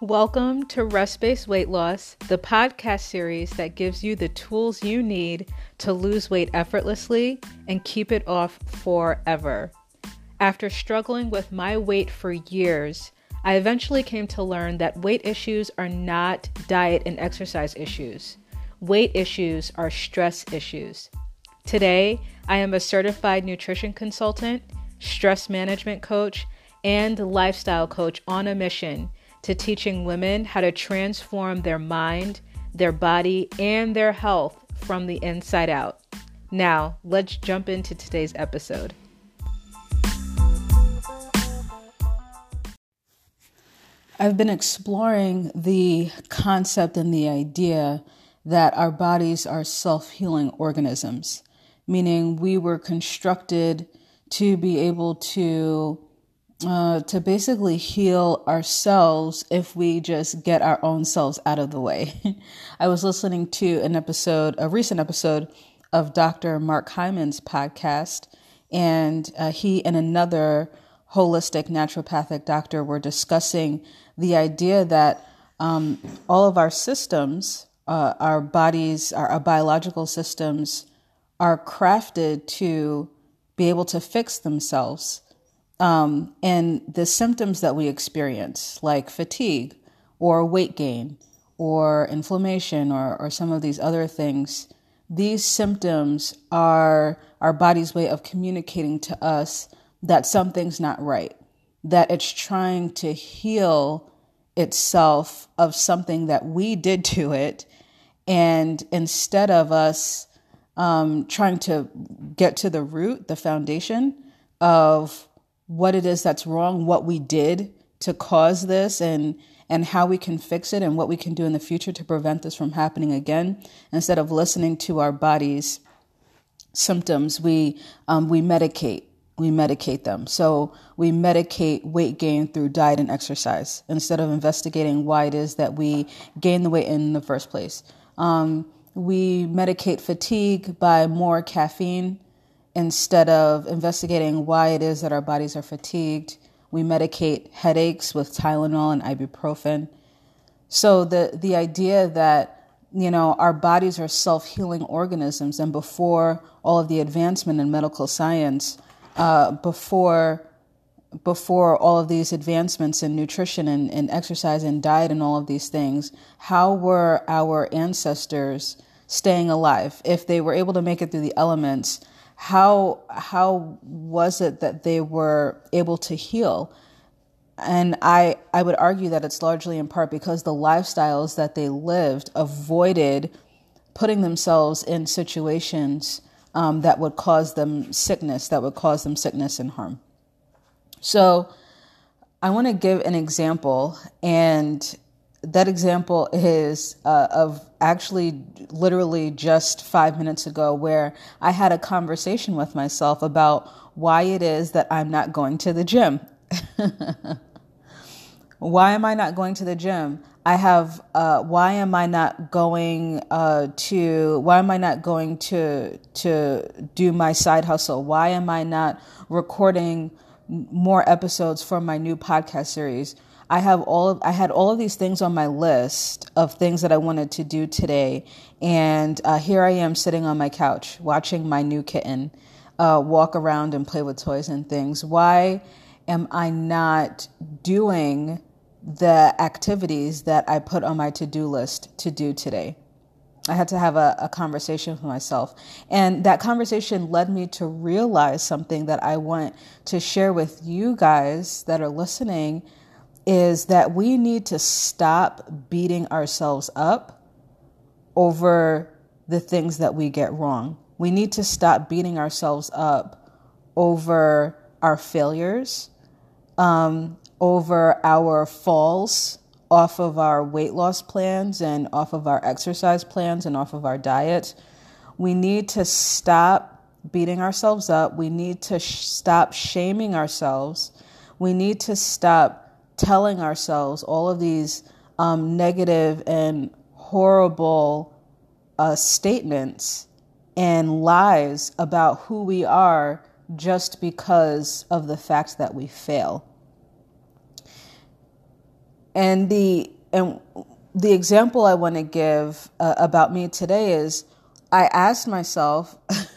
Welcome to Rest Based Weight Loss, the podcast series that gives you the tools you need to lose weight effortlessly and keep it off forever. After struggling with my weight for years, I eventually came to learn that weight issues are not diet and exercise issues. Weight issues are stress issues. Today, I am a certified nutrition consultant, stress management coach, and lifestyle coach on a mission to teaching women how to transform their mind, their body, and their health from the inside out. Now, let's jump into today's episode. I've been exploring the concept and the idea that our bodies are self healing organisms, meaning we were constructed to be able to uh, to basically heal ourselves if we just get our own selves out of the way. I was listening to an episode, a recent episode of Dr. Mark Hyman's podcast, and uh, he and another holistic naturopathic doctor were discussing the idea that um, all of our systems, uh, our bodies, our, our biological systems, are crafted to be able to fix themselves um, and the symptoms that we experience, like fatigue or weight gain or inflammation or, or some of these other things, these symptoms are our body's way of communicating to us that something's not right, that it's trying to heal itself of something that we did to it. And instead of us um, trying to get to the root, the foundation of what it is that's wrong, what we did to cause this and and how we can fix it and what we can do in the future to prevent this from happening again. Instead of listening to our body's symptoms we um, we medicate we medicate them. So we medicate weight gain through diet and exercise instead of investigating why it is that we gain the weight in the first place. Um, we medicate fatigue by more caffeine instead of investigating why it is that our bodies are fatigued, we medicate headaches with Tylenol and ibuprofen. So the the idea that you know our bodies are self-healing organisms, and before all of the advancement in medical science, uh, before before all of these advancements in nutrition and, and exercise and diet and all of these things, how were our ancestors staying alive? If they were able to make it through the elements, how how was it that they were able to heal? And I I would argue that it's largely in part because the lifestyles that they lived avoided putting themselves in situations um, that would cause them sickness, that would cause them sickness and harm. So I want to give an example, and that example is uh, of actually literally just five minutes ago where I had a conversation with myself about why it is that I'm not going to the gym. why am I not going to the gym? I have, uh, why am I not going uh, to, why am I not going to, to do my side hustle? Why am I not recording more episodes for my new podcast series? I have all of, I had all of these things on my list of things that I wanted to do today, and uh, here I am sitting on my couch watching my new kitten uh, walk around and play with toys and things. Why am I not doing the activities that I put on my to do list to do today? I had to have a, a, conversation with myself. And that conversation led me to realize something that I want to share with you guys that are listening is that we need to stop beating ourselves up over the things that we get wrong. We need to stop beating ourselves up over our failures, um, over our falls off of our weight loss plans and off of our exercise plans and off of our diet. We need to stop beating ourselves up. We need to sh- stop shaming ourselves. We need to stop telling ourselves all of these um, negative and horrible uh, statements and lies about who we are just because of the fact that we fail. And the and the example I want to give uh, about me today is I asked myself,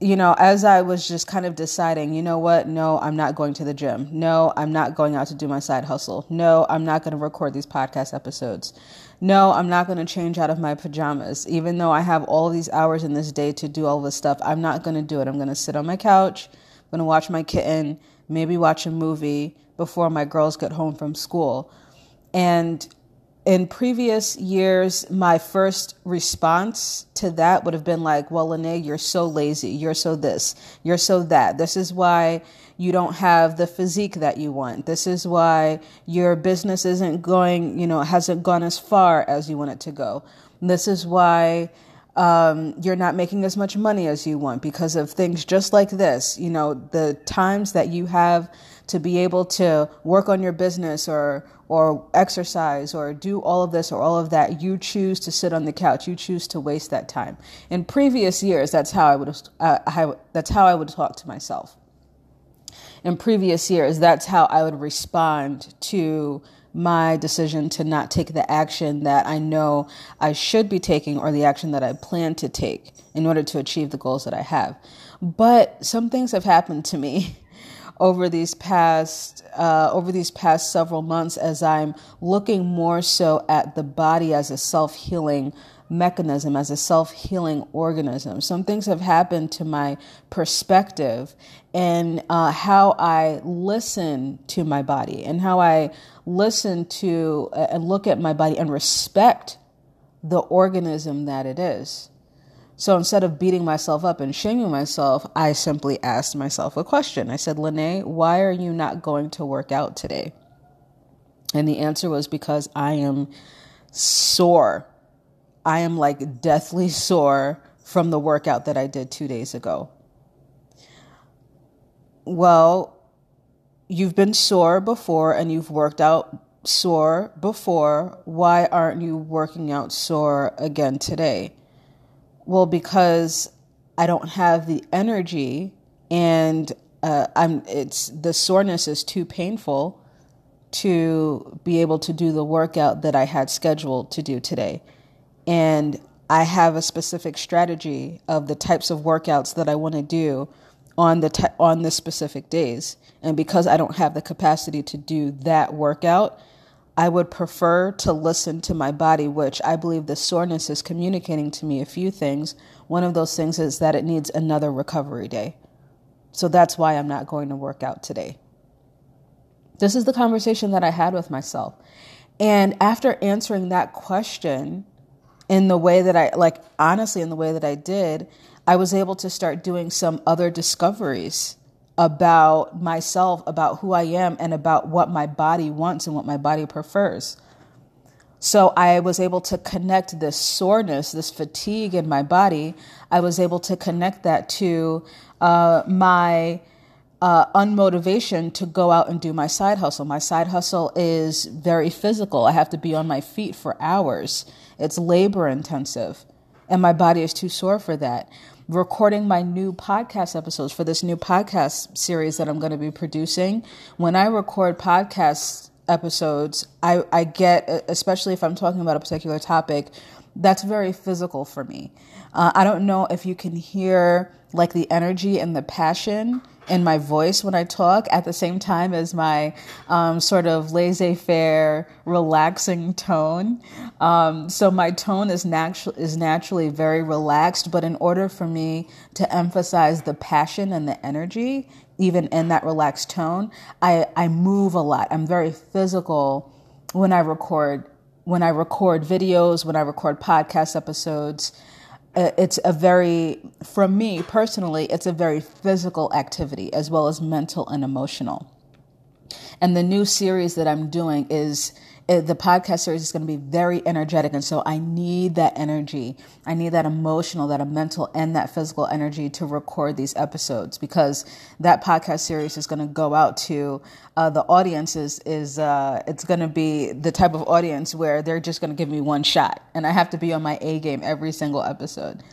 you know, as I was just kind of deciding, you know what? No, I'm not going to the gym. No, I'm not going out to do my side hustle. No, I'm not going to record these podcast episodes. No, I'm not going to change out of my pajamas. Even though I have all these hours in this day to do all this stuff, I'm not going to do it. I'm going to sit on my couch. I'm going to watch my kitten, maybe watch a movie before my girls get home from school. And in previous years, my first response to that would have been like, well, Lene, you're so lazy. You're so this. You're so that. This is why you don't have the physique that you want. This is why your business isn't going, you know, hasn't gone as far as you want it to go. This is why um, you're not making as much money as you want because of things just like this. You know, the times that you have to be able to work on your business or or exercise or do all of this or all of that you choose to sit on the couch. You choose to waste that time. In previous years that's how i would uh, I, that's how i would talk to myself. In previous years that's how i would respond to my decision to not take the action that I know I should be taking or the action that I plan to take in order to achieve the goals that I have. But some things have happened to me over these past uh, over these past several months as I'm looking more so at the body as a self healing mechanism, as a self healing organism. Some things have happened to my perspective and uh, how I listen to my body and how I listen to uh, and look at my body and respect the organism that it is. So instead of beating myself up and shaming myself, I simply asked myself a question. I said, Lene, why are you not going to work out today? And the answer was because I am sore. I am like deathly sore from the workout that I did two days ago. Well, you've been sore before and you've worked out sore before. Why aren't you working out sore again today? Well, because I don't have the energy and uh, I'm it's the soreness is too painful to be able to do the workout that I had scheduled to do today. And I have a specific strategy of the types of workouts that I want to do on the on the specific days. And because I don't have the capacity to do that workout, I would prefer to listen to my body, which I believe the soreness is communicating to me a few things. One of those things is that it needs another recovery day. So that's why I'm not going to work out today. This is the conversation that I had with myself. And after answering that question in the way that I, like, honestly, in the way that I did, I was able to start doing some other discoveries about myself, about who I am, and about what my body wants and what my body prefers. So I was able to connect this soreness, this fatigue in my body. I was able to connect that to uh, my uh, unmotivation to go out and do my side hustle. My side hustle is very physical. I have to be on my feet for hours. It's labor intensive, and my body is too sore for that recording my new podcast episodes for this new podcast series that I'm going to be producing. When I record podcast episodes, I, I get, especially if I'm talking about a particular topic, that's very physical for me. Uh, I don't know if you can hear like the energy and the passion in my voice when I talk at the same time as my um, sort of laissez faire, relaxing tone. Um, so my tone is, natu- is naturally very relaxed, but in order for me to emphasize the passion and the energy, even in that relaxed tone, I, I move a lot. I'm very physical when I record when I record videos, when I record podcast episodes. It's a very, from me personally, it's a very physical activity as well as mental and emotional. And the new series that I'm doing is the podcast series is going to be very energetic. And so I need that energy. I need that emotional, that mental, and that physical energy to record these episodes because that podcast series is going to go out to uh, the audience is, is uh, it's going to be the type of audience where they're just going to give me one shot and I have to be on my A game every single episode.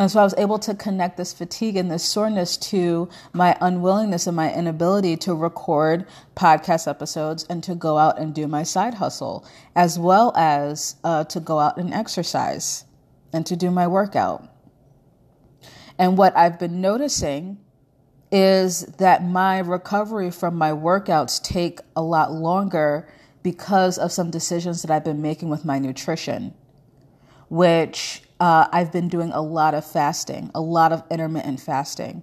And so I was able to connect this fatigue and this soreness to my unwillingness and my inability to record podcast episodes and to go out and do my side hustle, as well as uh, to go out and exercise and to do my workout. And what I've been noticing is that my recovery from my workouts take a lot longer because of some decisions that I've been making with my nutrition, which uh, I've been doing a lot of fasting, a lot of intermittent fasting.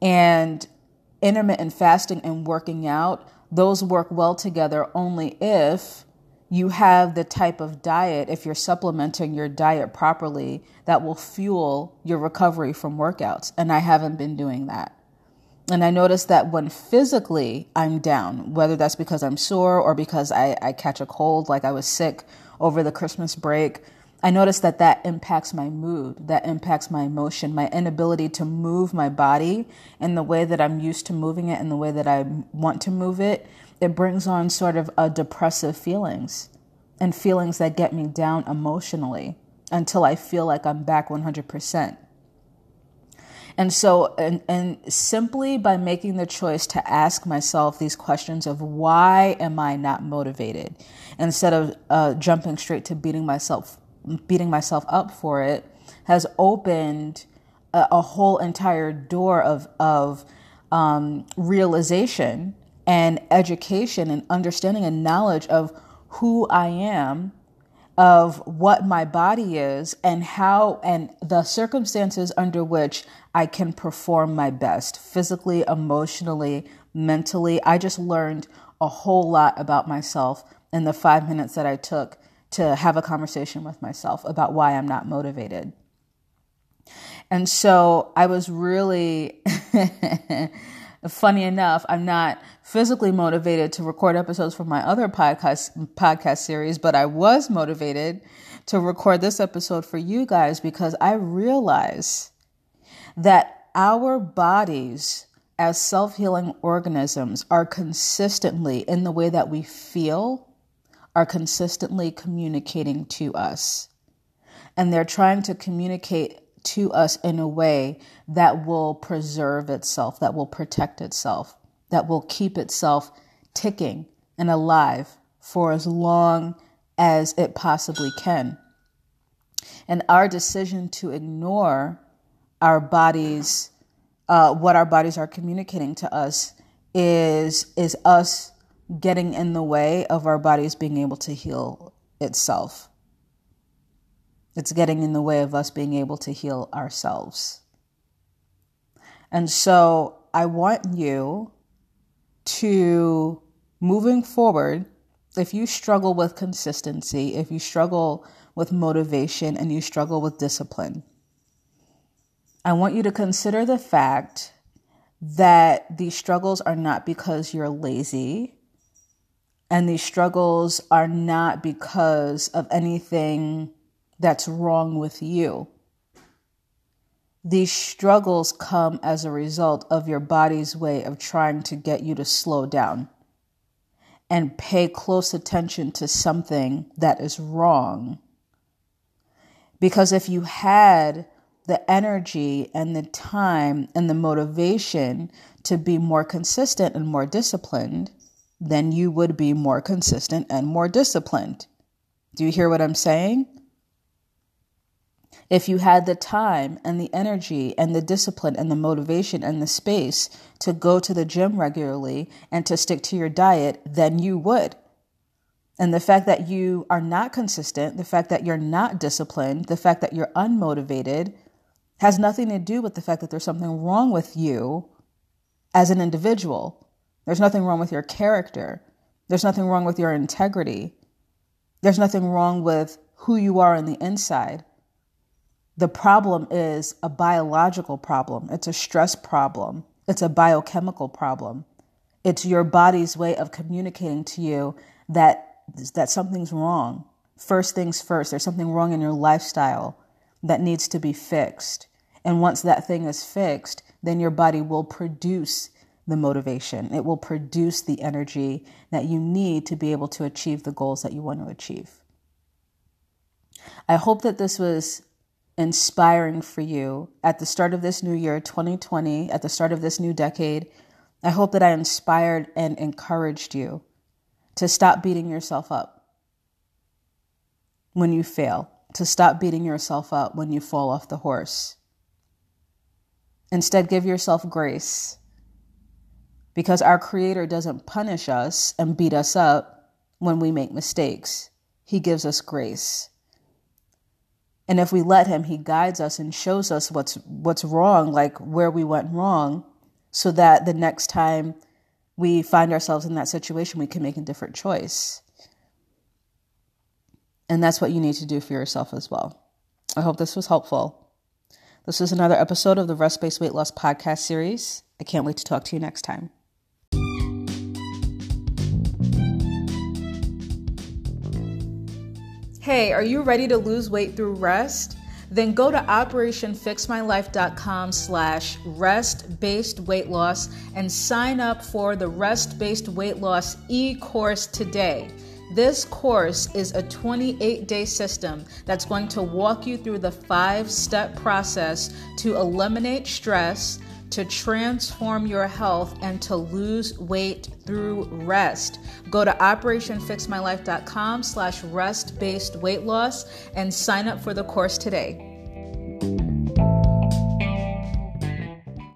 And intermittent fasting and working out, those work well together only if you have the type of diet, if you're supplementing your diet properly, that will fuel your recovery from workouts. And I haven't been doing that. And I notice that when physically I'm down, whether that's because I'm sore or because I, I catch a cold, like I was sick over the Christmas break, I notice that that impacts my mood, that impacts my emotion, my inability to move my body in the way that I'm used to moving it, in the way that I want to move it. It brings on sort of a depressive feelings and feelings that get me down emotionally until I feel like I'm back 100%. And so, and, and simply by making the choice to ask myself these questions of why am I not motivated, instead of uh, jumping straight to beating myself, beating myself up for it, has opened a, a whole entire door of of um, realization and education and understanding and knowledge of who I am of what my body is and how and the circumstances under which I can perform my best physically, emotionally, mentally. I just learned a whole lot about myself in the five minutes that I took to have a conversation with myself about why I'm not motivated. And so I was really funny enough, I'm not physically motivated to record episodes for my other podcast podcast series, but I was motivated to record this episode for you guys because I realize that our bodies as self-healing organisms are consistently in the way that we feel are consistently communicating to us. And they're trying to communicate to us in a way that will preserve itself, that will protect itself, that will keep itself ticking and alive for as long as it possibly can. And our decision to ignore our bodies, uh, what our bodies are communicating to us, is is us getting in the way of our bodies being able to heal itself. It's getting in the way of us being able to heal ourselves. And so I want you to, moving forward, if you struggle with consistency, if you struggle with motivation, and you struggle with discipline, I want you to consider the fact that these struggles are not because you're lazy, and these struggles are not because of anything that's wrong with you. These struggles come as a result of your body's way of trying to get you to slow down and pay close attention to something that is wrong. Because if you had the energy and the time and the motivation to be more consistent and more disciplined, then you would be more consistent and more disciplined. Do you hear what I'm saying? If you had the time and the energy and the discipline and the motivation and the space to go to the gym regularly and to stick to your diet, then you would. And the fact that you are not consistent, the fact that you're not disciplined, the fact that you're unmotivated has nothing to do with the fact that there's something wrong with you as an individual. There's nothing wrong with your character. There's nothing wrong with your integrity. There's nothing wrong with who you are on the inside. The problem is a biological problem, it's a stress problem, it's a biochemical problem. It's your body's way of communicating to you that, that something's wrong. First things first, there's something wrong in your lifestyle that needs to be fixed. And once that thing is fixed, then your body will produce the motivation. It will produce the energy that you need to be able to achieve the goals that you want to achieve. I hope that this was inspiring for you at the start of this new year, 2020, at the start of this new decade. I hope that I inspired and encouraged you to stop beating yourself up when you fail, to stop beating yourself up when you fall off the horse. Instead, give yourself grace because our Creator doesn't punish us and beat us up when we make mistakes. He gives us grace. And if we let him, he guides us and shows us what's what's wrong, like where we went wrong, so that the next time we find ourselves in that situation, we can make a different choice. And that's what you need to do for yourself as well. I hope this was helpful. This is another episode of the Rest Based Weight Loss Podcast series. I can't wait to talk to you next time. Hey, are you ready to lose weight through rest? Then go to operationfixmylife.com slash rest-based weight loss and sign up for the rest-based weight loss e-course today. This course is a 28 day system that's going to walk you through the five step process to eliminate stress, to transform your health, and to lose weight through rest. Go to operationfixmylife.com slash rest based weight loss and sign up for the course today.